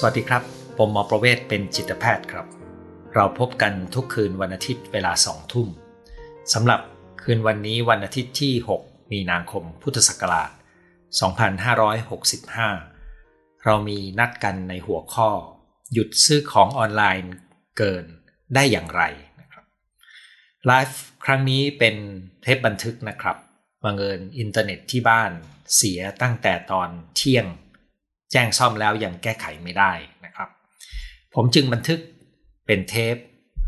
สวัสดีครับ ผมหมอประเวศเป็นจิตแพทย์ครับ เราพบกันทุกคืนวันอาทิตย์เวลาสองทุ่มสำหรับคืนวันนี้วันอาทิตย์ที่ 6 มีนาคมพุทธศักราช 2565 เรามีนัดกันในหัวข้อ หยุดซื้อของออนไลน์เกินได้อย่างไรนะครับไลฟ์ครั้งนี้เป็นเทปบันทึกนะครับบังเอิญอินเทอร์เน็ตที่บ้านเสียตั้งแต่ตอนเที่ยง แจ้งซ่อมแล้วยังแก้ไขไม่ได้นะครับ ผมจึงบันทึกเป็นเทป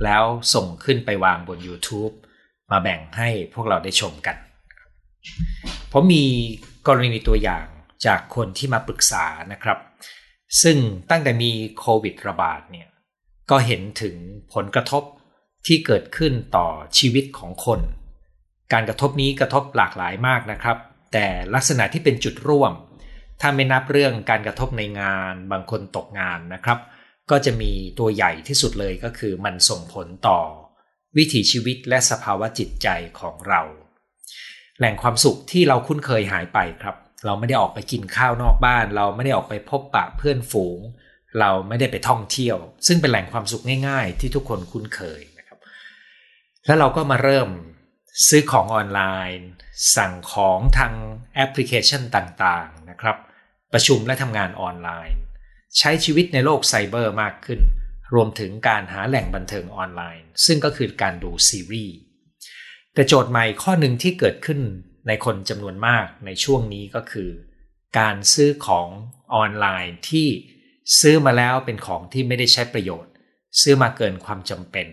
แล้วส่งขึ้นไปวางบน YouTube มาแบ่งให้พวกเราได้ชมกัน ผมมีกรณีตัวอย่างจากคนที่มาปรึกษานะครับ ซึ่งตั้งแต่มีโควิดระบาดเนี่ยก็เห็นถึงผลกระทบที่เกิดขึ้นต่อชีวิตของคน การกระทบนี้กระทบหลากหลายมากนะครับ แต่ลักษณะที่เป็นจุดร่วม ถ้าไม่นับเรื่องการกระทบในงานบางคนตกงานนะครับ ก็จะมีตัวใหญ่ที่สุดเลยก็คือมันส่งผลต่อ วิถีชีวิตและสภาวะจิตใจของเรา แหล่งความสุขที่เราคุ้นเคยหายไปครับ เราไม่ได้ออกไปกินข้าวนอกบ้าน เราไม่ได้ออกไปพบปะเพื่อนฝูง เราไม่ได้ไปท่องเที่ยว ซึ่งเป็นแหล่งความสุขง่าย ๆ ที่ทุกคนคุ้นเคยนะครับ แล้วเราก็มาเริ่มซื้อของออนไลน์ สั่งของทางแอปพลิเคชันต่างๆนะครับ ประชุมและทำงานออนไลน์ ใช้ชีวิตในโลกไซเบอร์มากขึ้น รวมถึงการหาแหล่งบันเทิงออนไลน์ ซึ่งก็คือการดูซีรีส์แต่โจทย์ใหม่ข้อหนึ่งที่เกิดขึ้นในคนจำนวนมากในช่วงนี้ก็คือ การซื้อของออนไลน์ที่ซื้อมาแล้วเป็นของที่ไม่ได้ใช้ประโยชน์ ซื้อมาเกินความจำเป็น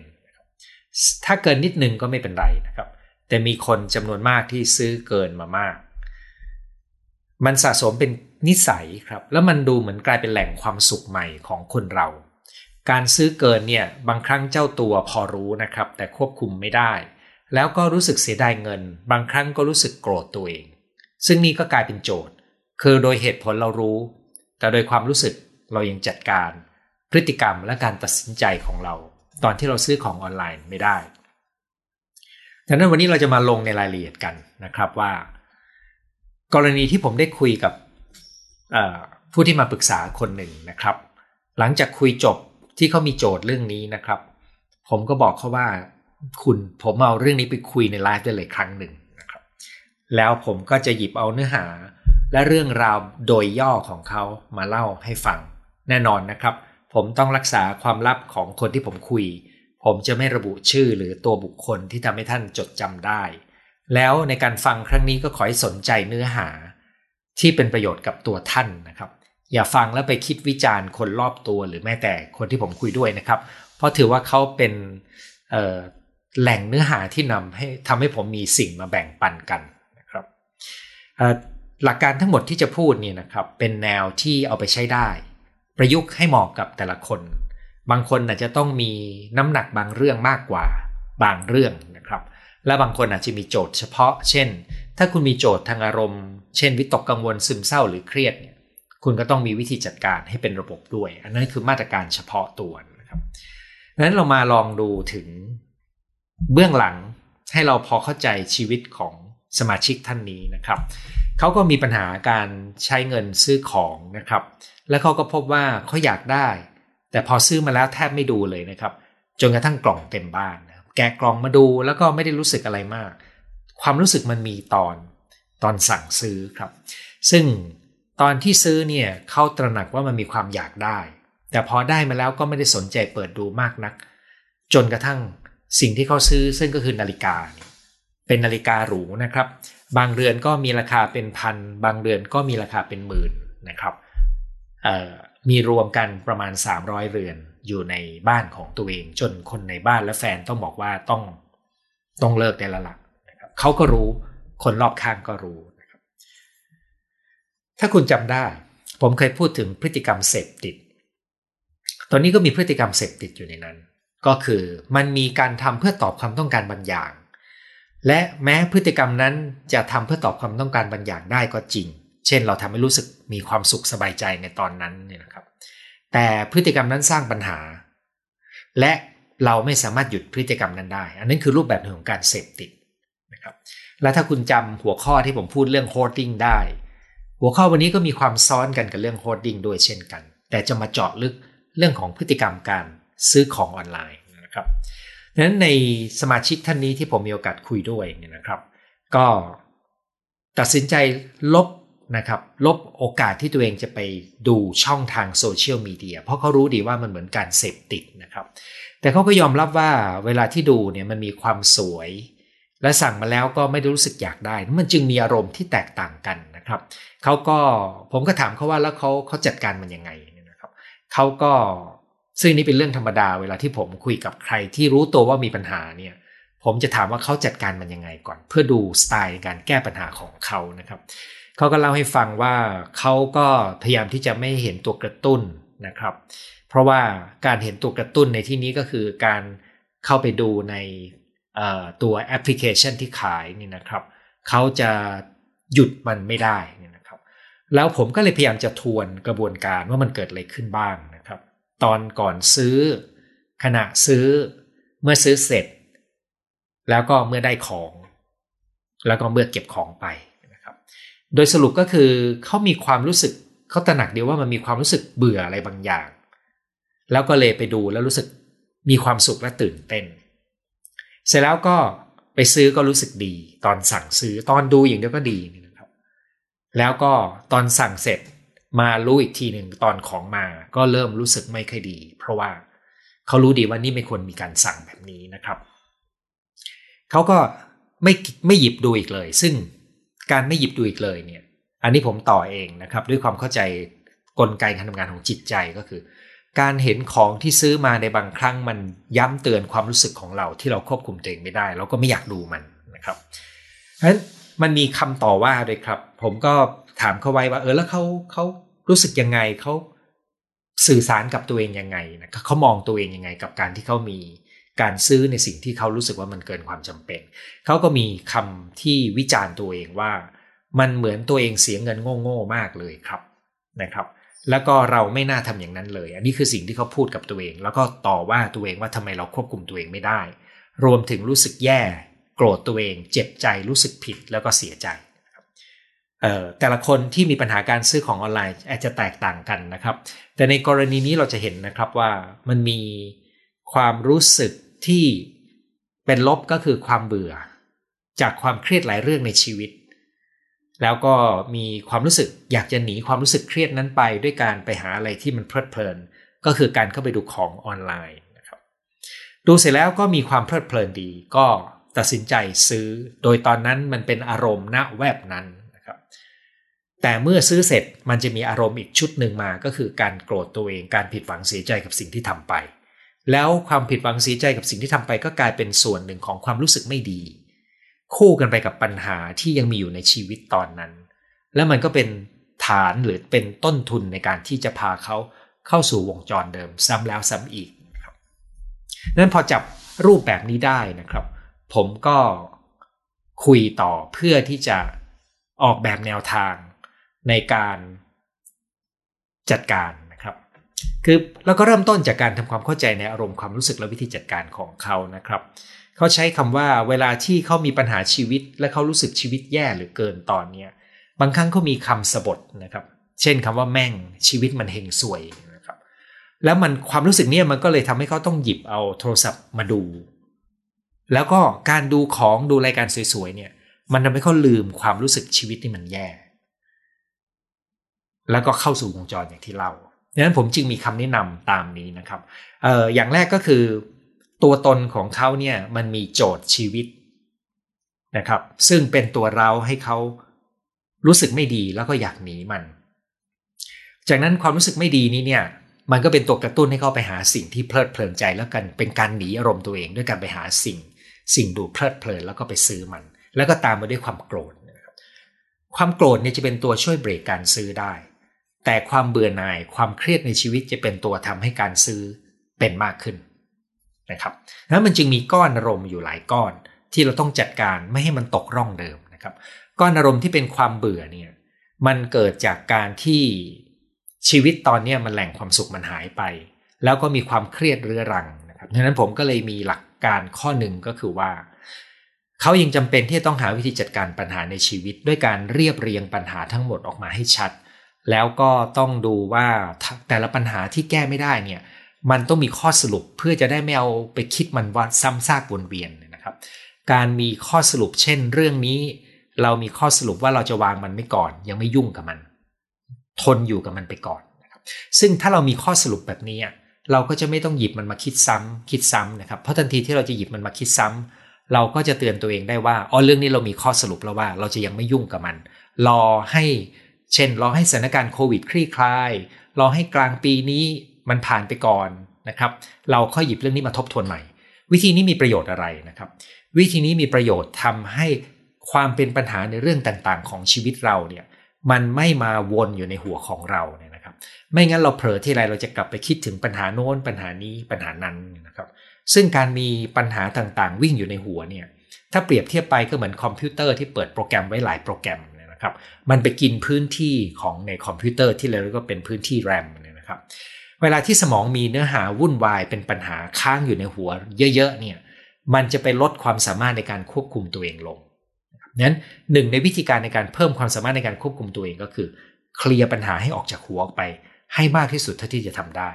ถ้าเกินนิดนึงก็ไม่เป็นไรนะครับ แต่มีคนจำนวนมากที่ซื้อเกินมามาก มันสะสมเป็นนิสัยครับ แล้วมันดูเหมือนกลายเป็นแหล่งความสุขใหม่ของคนเรา การซื้อเกินเนี่ยบางครั้งเจ้าตัวพอรู้นะครับ แต่ควบคุมไม่ได้ แล้วก็รู้สึกเสียดายเงิน บางครั้งก็รู้สึกโกรธตัวเอง ซึ่งนี่ก็กลายเป็นโจทย์ คือโดยเหตุผลเรารู้ แต่โดยความรู้สึกเรายังจัดการ พฤติกรรมและการตัดสินใจของเรา ตอนที่เราซื้อของออนไลน์ไม่ได้ดังนั้นวันนี้เราจะมาลงในรายละเอียดกันนะครับว่า กรณีที่ผมได้คุยกับผู้ที่มาปรึกษาคนหนึ่งนะครับ หลังจากคุยจบที่เขามีโจทย์เรื่องนี้นะครับ ผมก็บอกเขาว่าคุณผมเอาเรื่องนี้ไปคุยในไลฟ์ได้เลยครั้งหนึ่งนะครับ แล้วผมก็จะหยิบเอาเนื้อหา และเรื่องราวโดยย่อของเขามาเล่าให้ฟัง แน่นอนนะครับ ผมต้องรักษาความลับของคนที่ผมคุย ผมจะไม่ระบุชื่อหรือตัวบุคคลที่ทำให้ท่านจดจำได้ แล้วในการฟังครั้งนี้ก็ขอให้สนใจเนื้อหาที่เป็นประโยชน์กับตัวท่านนะครับ อย่าฟังแล้วไปคิดวิจารณ์คนรอบตัวหรือแม้แต่คนที่ผมคุยด้วยนะครับ เพราะถือว่าเขาเป็นแหล่งเนื้อหาที่นำให้ทำให้ผมมีสิ่งมาแบ่งปันกันนะครับหลักการทั้งหมดที่จะพูดนี่นะครับ เป็นแนวที่เอาไปใช้ได้ ประยุกต์ให้เหมาะกับแต่ละคน บางคนอาจจะต้องมีน้ำหนักบางเรื่องมากกว่าบางเรื่องนะครับ และบางคนอาจจะมีโจทย์เฉพาะ เช่น ถ้าคุณมีโจทย์ทางอารมณ์ เช่น วิตกกังวลซึมเศร้าหรือเครียดเนี่ยคุณก็ต้องมีวิธีจัดการให้เป็นระบบด้วย อันนั้นคือมาตรการเฉพาะตัวนะครับดังนั้นเรามาลองดูถึงเบื้องหลังให้เราพอเข้าใจชีวิตของสมาชิกท่านนี้นะครับเขาก็มีปัญหาการใช้เงินซื้อของนะครับ แล้วเขาก็พบว่าเขาอยากได้ แต่พอซื้อมาแล้วแทบไม่ดูเลยนะครับ จนกระทั่งกล่องเต็มบ้าน แกะกล่องมาดูแล้วก็ไม่ได้รู้สึกอะไรมาก ความรู้สึกมันมีตอนตอนสั่งซื้อครับ ซึ่งตอนที่ซื้อเนี่ยเขาตระหนักว่ามันมีความอยากได้ แต่พอได้มาแล้วก็ไม่ได้สนใจเปิดดูมากนัก จนกระทั่งสิ่งที่เขาซื้อซึ่งก็คือนาฬิกา เป็นนาฬิกาหรูนะครับ บางเรือนก็มีราคาเป็นพัน บางเรือนก็มีราคาเป็นหมื่นนะครับมีรวมกันประมาณ 300 เรือน อยู่ในบ้านของตัวเอง จนคนในบ้านและแฟนต้องบอกว่าต้องต้องเลิกได้ล้วล่ะนะครับเขาก็รู้คนรอบข้างก็รู้นะครับถ้าคุณจำได้ ผมเคยพูดถึงพฤติกรรมเสพติด ตอนนี้ก็มีพฤติกรรมเสพติดอยู่ในนั้น ก็คือมันมีการทำเพื่อตอบความต้องการบางอย่าง และแม้พฤติกรรมนั้นจะทำเพื่อตอบความต้องการบางอย่างได้ก็จริง เช่น เราทำให้รู้สึกมีความสุขสบายใจในตอนนั้นเนี่ยนะครับ แต่พฤติกรรมนั้นสร้างปัญหา และเราไม่สามารถหยุดพฤติกรรมนั้นได้ อันนั้นคือรูปแบบหนึ่งของการเสพติดนะครับ และถ้าคุณจำหัวข้อที่ผมพูดเรื่อง hoarding ได้ หัวข้อวันนี้ก็มีความซ้อนกันกับเรื่อง hoarding ด้วยเช่นกัน แต่จะมาเจาะลึกเรื่องของพฤติกรรมการซื้อของออนไลน์นะครับดังนั้นในสมาชิกท่านนี้ที่ผมมีโอกาสคุยด้วยเนี่ยนะครับ ก็ตัดสินใจลบ นะครับลบโอกาสที่ตัวเองจะไปดูช่องทางโซเชียลมีเดียเพราะเขารู้ดีว่ามันเหมือนการเสพติดนะครับ แต่เขาก็ยอมรับว่าเวลาที่ดูเนี่ยมันมีความสวย และสั่งมาแล้วก็ไม่ได้รู้สึกอยากได้ มันจึงมีอารมณ์ที่แตกต่างกันนะครับเขาก็ผมก็ถามเขาว่าแล้วเขาเขาจัดการมันยังไงนะครับเขาก็ซึ่งนี่เป็นเรื่องธรรมดาเวลาที่ผมคุยกับใครที่รู้ตัวว่ามีปัญหาเนี่ยผมจะถามว่าเขาจัดการมันยังไงก่อน เพื่อดูสไตล์การแก้ปัญหาของเขานะครับ เขาก็เล่าให้ฟังว่าเขาก็พยายามที่จะไม่เห็นตัวกระตุ้นนะครับ เพราะว่าการเห็นตัวกระตุ้นในที่นี้ก็คือการเข้าไปดูในตัวแอปพลิเคชันที่ขายนี่นะครับเขาจะหยุดมันไม่ได้นี่นะครับ แล้วผมก็เลยพยายามจะทวนกระบวนการว่ามันเกิดอะไรขึ้นบ้างนะครับ ตอนก่อนซื้อ ขณะซื้อเมื่อซื้อเสร็จ แล้วก็เมื่อได้ของ แล้วก็เมื่อเก็บของไป โดยสรุปก็คือเขามีความรู้สึกเขาตระหนักเดียวว่ามันมีความรู้สึกเบื่ออะไรบางอย่าง แล้วก็เลยไปดูแล้วรู้สึกมีความสุขและตื่นเต้น เสร็จแล้วก็ไปซื้อก็รู้สึกดี ตอนสั่งซื้อตอนดูอย่างเดียวก็ดีนะครับ แล้วก็ตอนสั่งเสร็จมารู้อีกทีหนึ่งตอนของมาก็เริ่มรู้สึกไม่ค่อยดี เพราะว่าเขารู้ดีว่านี่ไม่ควรมีการสั่งแบบนี้นะครับเขาก็ไม่ไม่หยิบดูอีกเลย ซึ่ง การไม่หยิบดูอีกเลยเนี่ย อันนี้ผมต่อเองนะครับ ด้วยความเข้าใจกลไกการทำงานของจิตใจก็คือ การเห็นของที่ซื้อมาในบางครั้งมันย้ำเตือนความรู้สึกของเราที่เราควบคุมตัวเองไม่ได้ เราก็ไม่อยากดูมันนะครับเพราะฉะนั้นมันมีคำต่อว่าด้วยครับ ผมก็ถามเขาไว้ว่า เออแล้วเขาเขารู้สึกยังไงเขาสื่อสารกับตัวเองยังไงนะเขามองตัวเองยังไงกับการที่เขามี การซื้อในสิ่งที่เขารู้สึกว่ามันเกินความจำเป็น เขาก็มีคำที่วิจารณ์ตัวเองว่า มันเหมือนตัวเองเสียเงินโง่ๆมากเลยครับนะครับ แล้วก็เราไม่น่าทำอย่างนั้นเลย อันนี้คือสิ่งที่เขาพูดกับตัวเอง แล้วก็ต่อว่าตัวเองว่าทำไมเราควบคุมตัวเองไม่ได้ รวมถึงรู้สึกแย่ โกรธตัวเอง เจ็บใจรู้สึกผิดแล้วก็เสียใจแต่ละคนที่มีปัญหาการซื้อของออนไลน์อาจจะแตกต่างกันนะครับ แต่ในกรณีนี้เราจะเห็นนะครับว่ามันมีความรู้สึก ที่เป็นลบก็คือความเบื่อ จากความเครียดหลายเรื่องในชีวิต แล้วก็มีความรู้สึกอยากจะหนีความรู้สึกเครียดนั้นไปด้วยการไปหาอะไรที่มันเพลิดเพลิน ก็คือการเข้าไปดูของออนไลน์นะครับดูเสร็จแล้วก็มีความเพลิดเพลินดี ก็ตัดสินใจซื้อ โดยตอนนั้นมันเป็นอารมณ์ณแวบนั้นนะครับแต่เมื่อซื้อเสร็จมันจะมีอารมณ์อีกชุดหนึ่งมาก็คือการโกรธตัวเองการผิดหวังเสียใจกับสิ่งที่ทำไป แล้วความผิดหวังเสียใจกับสิ่งที่ทำไปก็กลายเป็นส่วนหนึ่งของความรู้สึกไม่ดี คู่กันไปกับปัญหาที่ยังมีอยู่ในชีวิตตอนนั้น แล้วมันก็เป็นฐานหรือเป็นต้นทุนในการที่จะพาเขาเข้าสู่วงจรเดิมซ้ำแล้วซ้ำอีกครับนั้นพอจับรูปแบบนี้ได้นะครับ ผมก็คุยต่อเพื่อที่จะออกแบบแนวทางในการจัดการ คือเราก็เริ่มต้นจากการทำความเข้าใจในอารมณ์ความรู้สึกและวิธีจัดการของเขานะครับเขาใช้คำว่าเวลาที่เขามีปัญหาชีวิต และเขารู้สึกชีวิตแย่หรือเกินตอนเนี้ยบางครั้งเขามีคำสบทนะครับ เช่นคำว่าแม่งชีวิตมันเฮงซวยนะครับ แล้วมันความรู้สึกเนี้ยมันก็เลยทำให้เขาต้องหยิบเอาโทรศัพท์มาดู แล้วก็การดูของดูรายการสวยๆเนี่ย มันทำให้เขาลืมความรู้สึกชีวิตที่มันแย่ แล้วก็เข้าสู่วงจรอย่างที่เล่า ดังนั้นผมจึงมีคำแนะนำตามนี้นะครับเอ่ออย่างแรกก็คือตัวตนของเขาเนี่ยมันมีโจทย์ชีวิตนะครับ ซึ่งเป็นตัวเราให้เขารู้สึกไม่ดีแล้วก็อยากหนีมัน จากนั้นความรู้สึกไม่ดีนี้เนี่ยมันก็เป็นตัวกระตุ้นให้เขาไปหาสิ่งที่เพลิดเพลินใจแล้วกันเป็นการหนีอารมณ์ตัวเองด้วยการไปหาสิ่ง สิ่งดูเพลิดเพลินแล้วก็ไปซื้อมัน แล้วก็ตามมาด้วยความโกรธครับความโกรธเนี่ยจะเป็นตัวช่วยเบรกการซื้อได้ แต่ความเบื่อหน่ายความเครียดในชีวิตจะเป็นตัวทำให้การซื้อเป็นมากขึ้นนะครับแล้วมันจึงมีก้อนอารมณ์อยู่หลายก้อนที่เราต้องจัดการไม่ให้มันตกร่องเดิมนะครับ ก้อนอารมณ์ที่เป็นความเบื่อเนี่ยมันเกิดจากการที่ชีวิตตอนนี้มันแหล่งความสุขมันหายไป แล้วก็มีความเครียดเรื้อรังนะครับดังนั้นผมก็เลยมีหลักการข้อหนึ่งก็คือว่าเขายังจำเป็นที่ต้องหาวิธีจัดการปัญหาในชีวิต ด้วยการเรียบเรียงปัญหาทั้งหมดออกมาให้ชัด แล้วก็ต้องดูว่าแต่ละปัญหาที่แก้ไม่ได้เนี่ยมันต้องมีข้อสรุปเพื่อจะได้ไม่เอาไปคิดมันว่าซ้ำซากวนเวียนนะครับ การมีข้อสรุปเช่นเรื่องนี้ เรามีข้อสรุปว่าเราจะวางมันไม่ก่อน ยังไม่ยุ่งกับมัน ทนอยู่กับมันไปก่อนนะครับซึ่งถ้าเรามีข้อสรุปแบบนี้เราก็จะไม่ต้องหยิบมันมาคิดซ้ำคิดซ้ำนะครับเพราะทันทีที่เราจะหยิบมันมาคิดซ้ำเราก็จะเตือนตัวเองได้ว่าอ๋อเรื่องนี้เรามีข้อสรุปแล้วว่า เราจะยังไม่ยุ่งกับมัน รอให้ เช่นรอให้สถานการณ์โควิดคลี่คลาย รอให้กลางปีนี้มันผ่านไปก่อนนะครับ เราค่อยหยิบเรื่องนี้มาทบทวนใหม่ วิธีนี้มีประโยชน์อะไรนะครับ วิธีนี้มีประโยชน์ทำให้ความเป็นปัญหาในเรื่องต่างๆ ของชีวิตเราเนี่ยมันไม่มาวนอยู่ในหัวของเราเนี่ยนะครับ ไม่งั้นเราเผลอที่ไรเราจะกลับไปคิดถึงปัญหาโน้นปัญหานี้ปัญหานั้นนะครับ ซึ่งการมีปัญหาต่างๆ วิ่งอยู่ในหัวเนี่ยถ้าเปรียบเทียบไปก็เหมือนคอมพิวเตอร์ที่เปิดโปรแกรมไว้หลายโปรแกรม นะครับ มันไปกินพื้นที่ของในคอมพิวเตอร์ที่เราเรียกว่าเป็นพื้นที่แรมนะครับ เวลาที่สมองมีเนื้อหาวุ่นวายเป็นปัญหาค้างอยู่ในหัวเยอะๆเนี่ย มันจะไปลดความสามารถในการควบคุมตัวเองลงนั้นหนึ่งในวิธีการในการเพิ่มความสามารถในการควบคุมตัวเองก็คือ เคลียร์ปัญหาให้ออกจากหัวออกไป ให้มากที่สุดเท่าที่จะทำได้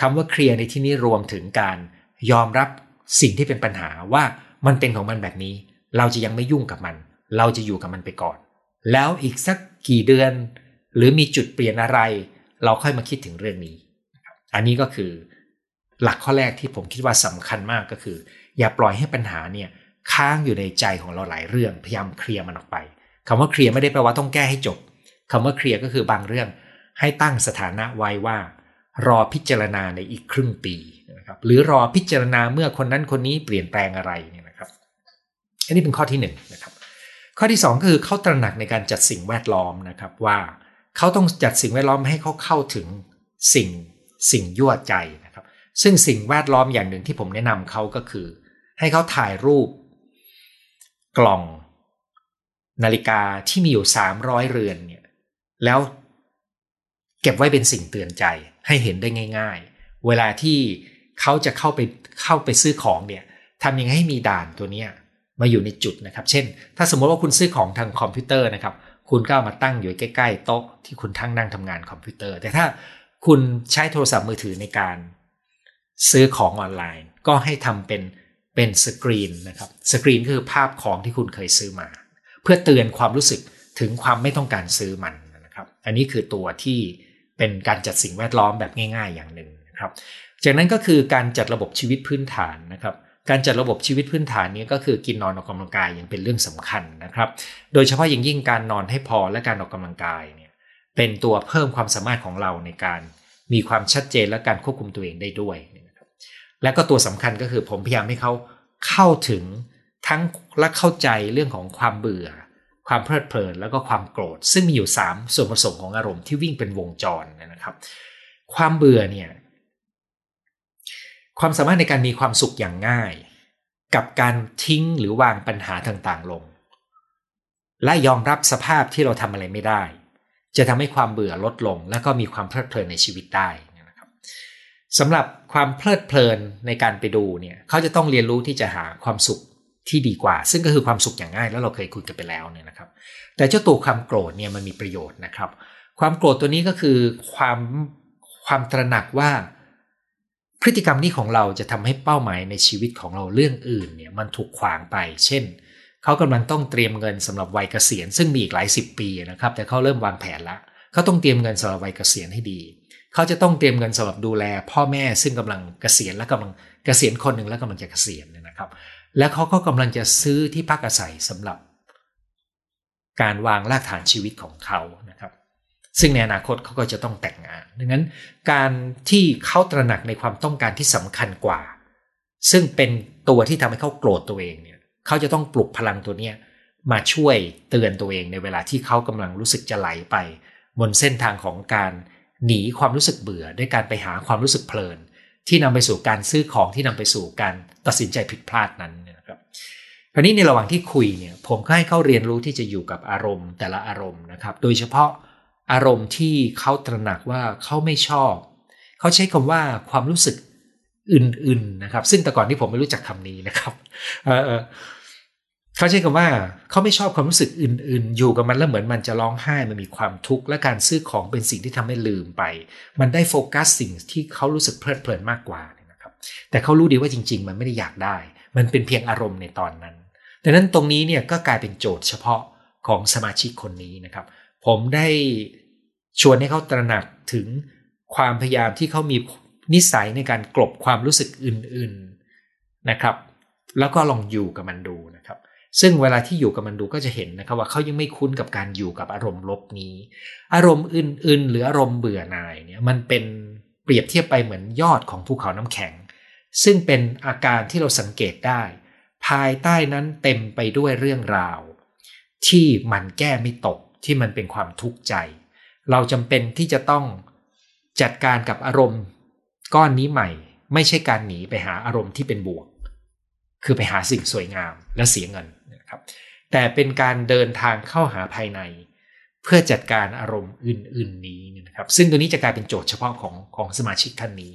คำว่าเคลียร์ในที่นี้รวมถึงการยอมรับสิ่งที่เป็นปัญหาว่ามันเป็นของมันแบบนี้ เราจะยังไม่ยุ่งกับมัน เราจะอยู่กับมันไปก่อน แล้วอีกสักกี่เดือน หรือมีจุดเปลี่ยนอะไร เราค่อยมาคิดถึงเรื่องนี้ อันนี้ก็คือหลักข้อแรกที่ผมคิดว่าสำคัญมากก็คือ อย่าปล่อยให้ปัญหาเนี่ยค้างอยู่ในใจของเราหลายเรื่อง พยายามเคลียร์มันออกไปคำว่าเคลียร์ไม่ได้แปลว่าต้องแก้ให้จบคำว่าเคลียร์ก็คือบางเรื่อง ให้ตั้งสถานะไว้ว่า รอพิจารณาในอีกครึ่งปีนะครับหรือรอพิจารณาเมื่อคนนั้นคนนี้เปลี่ยนแปลงอะไรเนี่ยนะครับ อันนี้เป็นข้อที่1นนะครับ ข้อที่2ก็คือเขาตระหนักในการจัดสิ่งแวดล้อมนะครับว่าเขาต้องจัดสิ่งแวดล้อมให้เขาเข้าถึงสิ่งสิ่งยั่วใจนะครับ ซึ่งสิ่งแวดล้อมอย่างหนึ่งที่ผมแนะนำเขาก็คือ ให้เขาถ่ายรูป กล่องนาฬิกาที่มีอยู่ 300 เรือนเนี่ยแล้วเก็บไว้เป็นสิ่งเตือนใจให้เห็นได้ง่าย ๆ เวลาที่เขาจะเข้าไปเข้าไปซื้อของเนี่ยทำยังไงให้มีด่านตัวเนี้ย มาอยู่ในจุดนะครับ เช่น ถ้าสมมติว่าคุณซื้อของทางคอมพิวเตอร์นะครับ คุณก็เอามาตั้งอยู่ใกล้ๆโต๊ะที่คุณทั้งนั่งทำงานคอมพิวเตอร์ แต่ถ้าคุณใช้โทรศัพท์มือถือในการซื้อของออนไลน์ ก็ให้ทำเป็นเป็นสกรีนนะครับสกรีนคือภาพของที่คุณเคยซื้อมา เพื่อเตือนความรู้สึกถึงความไม่ต้องการซื้อมันนะครับ อันนี้คือตัวที่เป็นการจัดสิ่งแวดล้อมแบบง่าย ๆ อย่างหนึ่งนะครับ จากนั้นก็คือการจัดระบบชีวิตพื้นฐานนะครับ การจัดระบบชีวิตพื้นฐานนี้ก็คือกินนอนออกกำลังกายยังเป็นเรื่องสำคัญนะครับ โดยเฉพาะอย่างยิ่งการนอนให้พอและการออกกำลังกายเนี่ยเป็นตัวเพิ่มความสามารถของเราในการมีความชัดเจนและการควบคุมตัวเองได้ด้วยนะครับและก็ตัวสำคัญก็คือผมพยายามให้เขาเข้าถึงทั้งและเข้าใจเรื่องของความเบื่อ ความเพลิดเพลินแล้วก็ความโกรธ ซึ่งมีอยู่ 3 ส่วนผสมของอารมณ์ที่วิ่งเป็นวงจรนะครับ ความเบื่อเนี่ย ความสามารถในการมีความสุขอย่างง่าย กับการทิ้งหรือวางปัญหาต่างๆลง และยอมรับสภาพที่เราทำอะไรไม่ได้ จะทำให้ความเบื่อลดลง และก็มีความเพลิดเพลินในชีวิตได้นะครับสำหรับความเพลิดเพลินในการไปดูเนี่ยเขาจะต้องเรียนรู้ที่จะหาความสุขที่ดีกว่า ซึ่งก็คือความสุขอย่างง่าย แล้วเราเคยคุยกันไปแล้วเนี่ยนะครับ แต่เจ้าตัวความโกรธเนี่ยมันมีประโยชน์นะครับ ความโกรธตัวนี้ก็คือความความตระหนักว่า พฤติกรรมนี้ของเราจะทำให้เป้าหมายในชีวิตของเราเรื่องอื่นเนี่ยมันถูกขวางไป เช่น เขากำลังต้องเตรียมเงินสำหรับวัยเกษียณซึ่งมีอีกหลายสิบปีนะครับแต่เขาเริ่มวางแผนละเขาต้องเตรียมเงินสำหรับวัยเกษียณให้ดี เขาจะต้องเตรียมเงินสำหรับดูแล พ่อแม่ซึ่งกำลังเกษียณและกำลังเกษียณคนหนึ่งแล้วกำลังจะเกษียณนะครับ แล้วเขาก็กำลังจะซื้อที่พักอาศัยสำหรับ การวางรากฐานชีวิตของเขานะครับ ซึ่งในอนาคตเขาก็จะต้องแต่งงาน ดังนั้นการที่เขาตระหนักในความต้องการที่สำคัญกว่า ซึ่งเป็นตัวที่ทำให้เขาโกรธตัวเองเนี่ยเขาจะต้องปลุกพลังตัวเนี้ยมาช่วยเตือนตัวเองในเวลาที่เขากำลังรู้สึกจะไหลไป บนเส้นทางของการหนีความรู้สึกเบื่อ ด้วยการไปหาความรู้สึกเพลิน ที่นำไปสู่การซื้อของที่นำไปสู่การตัดสินใจผิดพลาดนั้นนะครับคราวนี้ในระหว่างที่คุยเนี่ยผมก็ให้เขาเรียนรู้ที่จะอยู่กับอารมณ์แต่ละอารมณ์นะครับ โดยเฉพาะ อารมณ์ที่เขาตระหนักว่าเขาไม่ชอบ เขาใช้คำว่าความรู้สึกอื่นๆนะครับ ซึ่งแต่ก่อนที่ผมไม่รู้จักคำนี้นะครับเขาใช้คำว่าเขาไม่ชอบความรู้สึกอื่น ๆ อยู่กับมันแล้วเหมือนมันจะร้องไห้มันมีความทุกข์และการซื้อของเป็นสิ่งที่ทำให้ลืมไป มันได้โฟกัสสิ่งที่เขารู้สึกเพลิดเพลินมากกว่านะครับ แต่เขารู้ดีว่าจริง ๆ มันไม่ได้อยากได้ มันเป็นเพียงอารมณ์ในตอนนั้นดังนั้นตรงนี้เนี่ยก็กลายเป็นโจทย์เฉพาะของสมาชิกคนนี้นะครับ ผมได้ชวนให้เขาตระหนักถึงความพยายามที่เขามีนิสัยในการกลบความรู้สึกอื่นๆนะครับ แล้วก็ลองอยู่กับมันดูนะครับ ซึ่งเวลาที่อยู่กับมันดูก็จะเห็นนะครับว่าเขายังไม่คุ้นกับการอยู่กับอารมณ์ลบนี้ อารมณ์อื่น ๆ หรืออารมณ์เบื่อหน่ายเนี่ยมันเป็นเปรียบเทียบไปเหมือนยอดของภูเขาน้ำแข็ง ซึ่งเป็นอาการที่เราสังเกตได้ ภายใต้นั้นเต็มไปด้วยเรื่องราว ที่มันแก้ไม่ตก ที่มันเป็นความทุกข์ใจ เราจำเป็นที่จะต้องจัดการกับอารมณ์ ก้อนนี้ใหม่ ไม่ใช่การหนีไปหาอารมณ์ที่เป็นบวก คือไปหาสิ่งสวยงามและเสียเงินนะครับ แต่เป็นการเดินทางเข้าหาภายใน เพื่อจัดการอารมณ์อื่น ๆ นี้นะครับ ซึ่งตัวนี้จะกลายเป็นโจทย์เฉพาะของของสมาชิกท่านนี้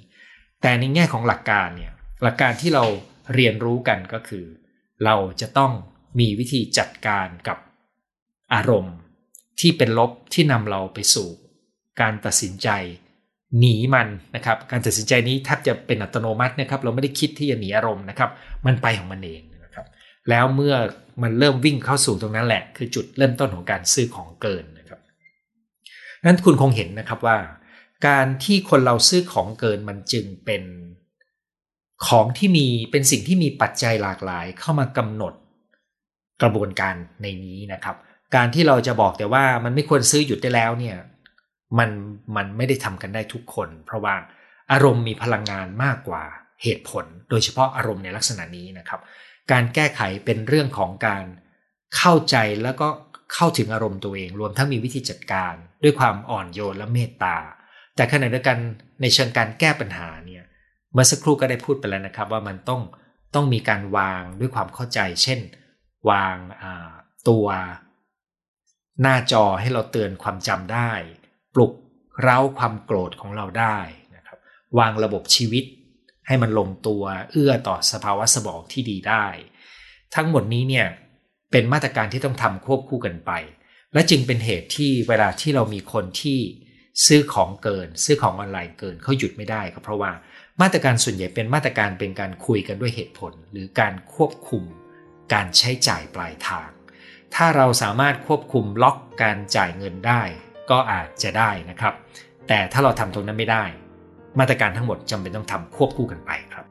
แต่ในแง่ของหลักการเนี่ยหลักการที่เราเรียนรู้กันก็คือ เราจะต้องมีวิธีจัดการกับอารมณ์ ที่เป็นลบที่นำเราไปสู่การตัดสินใจหนีมันนะครับ การตัดสินใจนี้แทบจะเป็นอัตโนมัตินะครับ เราไม่ได้คิดที่จะหนีอารมณ์นะครับ มันไปของมันเองนะครับ แล้วเมื่อมันเริ่มวิ่งเข้าสู่ตรงนั้นแหละ คือจุดเริ่มต้นของการซื้อของเกินนะครับนั้นคุณคงเห็นนะครับว่า การที่คนเราซื้อของเกินมันจึงเป็นของที่มีเป็นสิ่งที่มีปัจจัยหลากหลายเข้ามากำหนดกระบวนการในนี้นะครับ การที่เราจะบอกแต่ว่ามันไม่ควรซื้อหยุดได้แล้วเนี่ยมันมันไม่ได้ทำกันได้ทุกคน เพราะว่าอารมณ์มีพลังงานมากกว่าเหตุผล โดยเฉพาะอารมณ์ในลักษณะนี้นะครับ การแก้ไขเป็นเรื่องของการเข้าใจแล้วก็เข้าถึงอารมณ์ตัวเอง รวมทั้งมีวิธีจัดการ ด้วยความอ่อนโยนและเมตตา แต่ขณะเดียวกันในเชิงการแก้ปัญหาเนี่ยเมื่อสักครู่ก็ได้พูดไปแล้วนะครับ ว่ามันต้องต้องมีการวางด้วยความเข้าใจ เช่น วางตัว หน้าจอให้เราเตือนความจำได้ ปลุกเร้าความโกรธของเราได้นะครับวางระบบชีวิตให้มันลงตัวเอื้อต่อสภาวะสมองที่ดีได้ ทั้งหมดนี้เนี่ยเป็นมาตรการที่ต้องทำควบคู่กันไป และจึงเป็นเหตุที่เวลาที่เรามีคนที่ซื้อของเกิน ซื้อของออนไลน์เกินเขาหยุดไม่ได้ก็เพราะว่ามาตรการส่วนใหญ่เป็นมาตรการเป็นการคุยกันด้วยเหตุผล หรือการควบคุมการใช้จ่ายปลายทาง ถ้าเราสามารถควบคุมล็อกการจ่ายเงินได้ ก็อาจจะได้นะครับ แต่ถ้าเราทำตรงนั้นไม่ได้ มาตรการทั้งหมดจำเป็นต้องทำควบคู่กันไปครับ